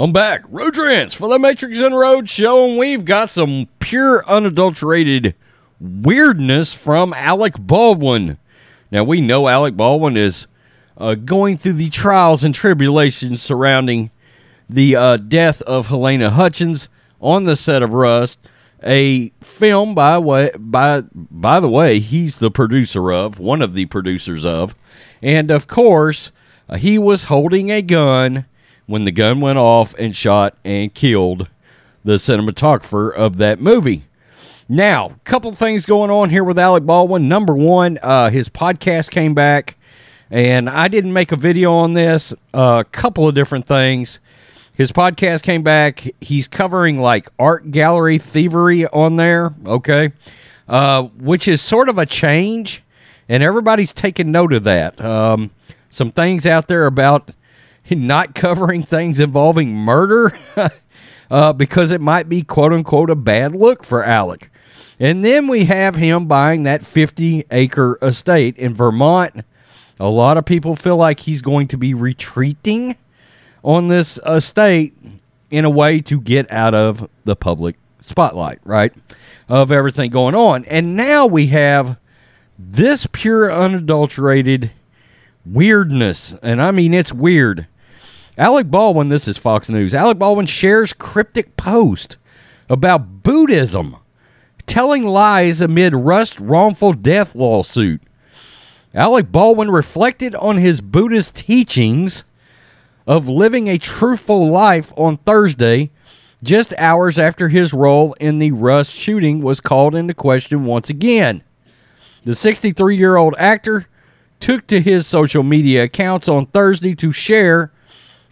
I'm back. Road Trance for the Matrix and Road Show, and we've got some pure, unadulterated weirdness from Alec Baldwin. Now, we know Alec Baldwin is uh, going through the trials and tribulations surrounding the uh, death of Helena Hutchins on the set of Rust, a film by way by by the way he's the producer of, one of the producers of, and of course uh, he was holding a gun when the gun went off and shot and killed the cinematographer of that movie. Now, a couple things going on here with Alec Baldwin. Number one, uh, his podcast came back, and I didn't make a video on this. A uh, couple of different things. His podcast came back. He's covering like art gallery thievery on there, okay, uh, which is sort of a change, and everybody's taking note of that. Um, some things out there about not covering things involving murder uh, because it might be quote unquote a bad look for Alec. And then we have him buying that 50 acre estate in Vermont. A lot of people feel like he's going to be retreating on this estate in a way to get out of the public spotlight, right? Of everything going on. And now we have this pure, unadulterated weirdness. And I mean, it's weird. Alec Baldwin, this is Fox News. Alec Baldwin shares cryptic post about Buddhism telling lies amid Rust wrongful death lawsuit. Alec Baldwin reflected on his Buddhist teachings of living a truthful life on Thursday, just hours after his role in the Rust shooting was called into question once again. The 63 year old actor took to his social media accounts on Thursday to share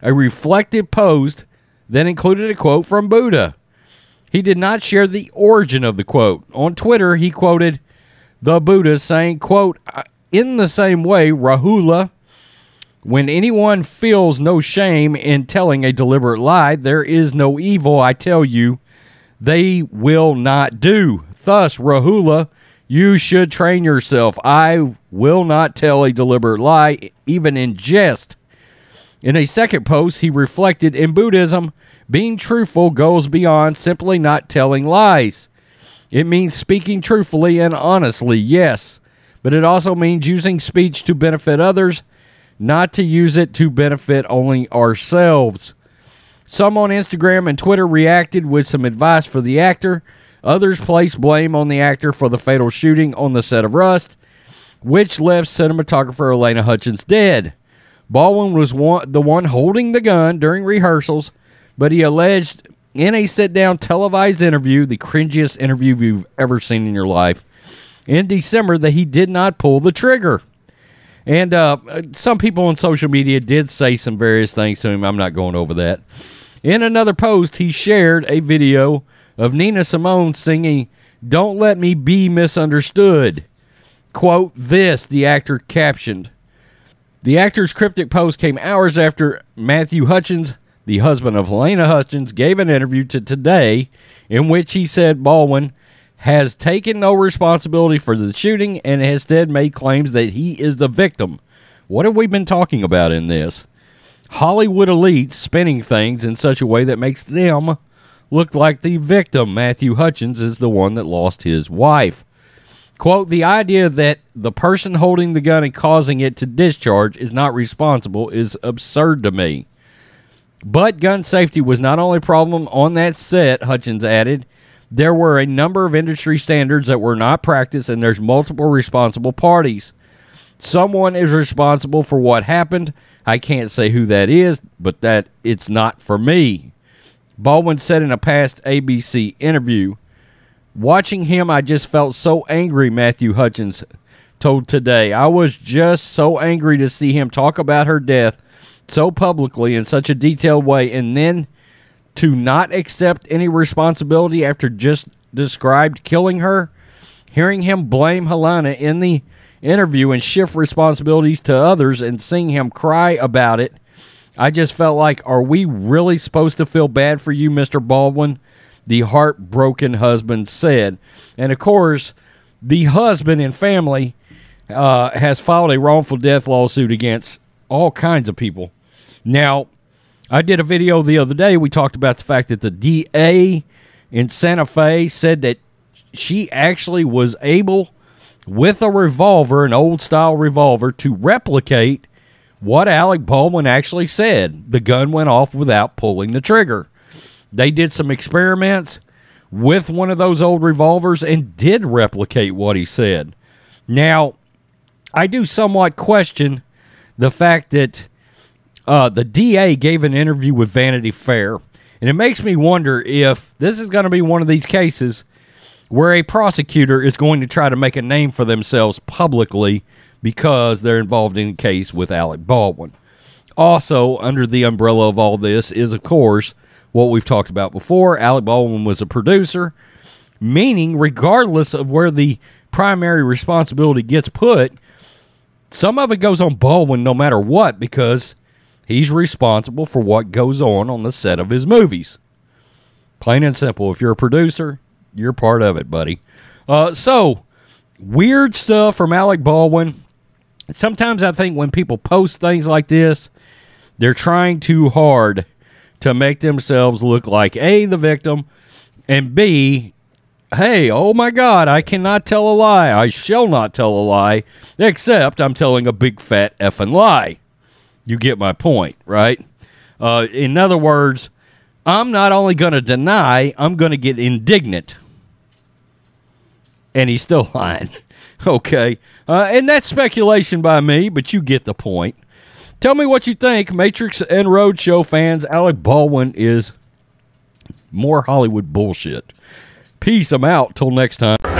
a reflective post that included a quote from Buddha. He did not share the origin of the quote. On Twitter, he quoted the Buddha saying, quote, in the same way, Rahula, when anyone feels no shame in telling a deliberate lie, there is no evil, I tell you, they will not do. Thus, Rahula, you should train yourself. I will not tell a deliberate lie, even in jest. In a second post, he reflected in Buddhism, being truthful goes beyond simply not telling lies. It means speaking truthfully and honestly, yes, but it also means using speech to benefit others, not to use it to benefit only ourselves. Some on Instagram and Twitter reacted with some advice for the actor. Others placed blame on the actor for the fatal shooting on the set of Rust, which left cinematographer Elena Hutchins dead. Baldwin was one, the one holding the gun during rehearsals but he alleged in a sit down televised interview, the cringiest interview you've ever seen in your life, in December, that he did not pull the trigger. And uh, some people on social media did say some various things to him. I'm not going over that. In another post, he shared a video of Nina Simone singing, Don't Let Me Be Misunderstood. Quote, this, the actor captioned. The actor's cryptic post came hours after Matthew Hutchins the husband of Helena Hutchins, gave an interview to Today in which he said Baldwin has taken no responsibility for the shooting and has instead made claims that he is the victim. What have we been talking about in this? Hollywood elites spinning things in such a way that makes them look like the victim. Matthew Hutchins is the one that lost his wife. Quote, the idea that the person holding the gun and causing it to discharge is not responsible is absurd to me. But gun safety was not only a problem on that set, Hutchins added. There were a number of industry standards that were not practiced, and there's multiple responsible parties. Someone is responsible for what happened. I can't say who that is, but that it's not for me. Baldwin said in a past ABC interview, Watching him, I just felt so angry, Matthew Hutchins told today. I was just so angry to see him talk about her death so publicly in such a detailed way and then to not accept any responsibility after just described killing her, hearing him blame Helena in the interview and shift responsibilities to others and seeing him cry about it, I just felt like, are we really supposed to feel bad for you, Mr. Baldwin? The heartbroken husband said. And of course, the husband and family uh, has filed a wrongful death lawsuit against all kinds of people. Now, I did a video the other day. We talked about the fact that the DA in Santa Fe said that she actually was able, with a revolver, an old style revolver, to replicate what Alec Baldwin actually said. The gun went off without pulling the trigger. They did some experiments with one of those old revolvers and did replicate what he said. Now, I do somewhat question the fact that uh, the DA gave an interview with Vanity Fair, and it makes me wonder if this is going to be one of these cases where a prosecutor is going to try to make a name for themselves publicly because they're involved in a case with Alec Baldwin. Also, under the umbrella of all this is, of course, what we've talked about before. Alec Baldwin was a producer, meaning, regardless of where the primary responsibility gets put, some of it goes on Baldwin no matter what because he's responsible for what goes on on the set of his movies. Plain and simple. If you're a producer, you're part of it, buddy. Uh, so, weird stuff from Alec Baldwin. Sometimes I think when people post things like this, they're trying too hard to make themselves look like A, the victim, and B, hey, oh my God, I cannot tell a lie. I shall not tell a lie, except I'm telling a big fat effing lie. You get my point, right? Uh, in other words, I'm not only going to deny, I'm going to get indignant. And he's still lying. okay. Uh, and that's speculation by me, but you get the point. Tell me what you think, Matrix and Roadshow fans. Alec Baldwin is more Hollywood bullshit. Peace. I'm out. Till next time.